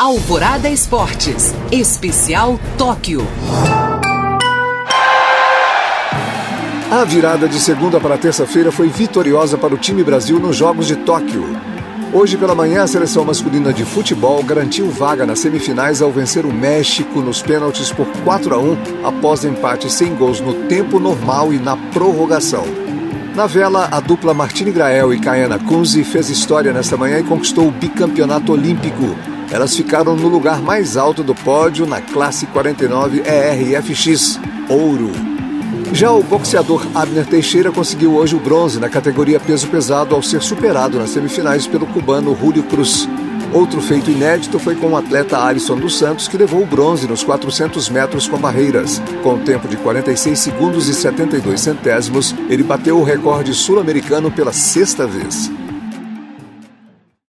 Alvorada Esportes, especial Tóquio. A virada de segunda para terça-feira foi vitoriosa para o time Brasil nos Jogos de Tóquio. Hoje pela manhã, a seleção masculina de futebol garantiu vaga nas semifinais ao vencer o México nos pênaltis por 4 a 1 após empate sem gols no tempo normal e na prorrogação. Na vela, a dupla Martini Grael e Kayana Kunze fez história nesta manhã e conquistou o bicampeonato olímpico. Elas ficaram no lugar mais alto do pódio na classe 49 ERFX, ouro. Já o boxeador Abner Teixeira conseguiu hoje o bronze na categoria peso pesado ao ser superado nas semifinais pelo cubano Julio Cruz. Outro feito inédito foi com o atleta Alisson dos Santos, que levou o bronze nos 400 metros com barreiras. Com um tempo de 46 segundos e 72 centésimos, ele bateu o recorde sul-americano pela sexta vez.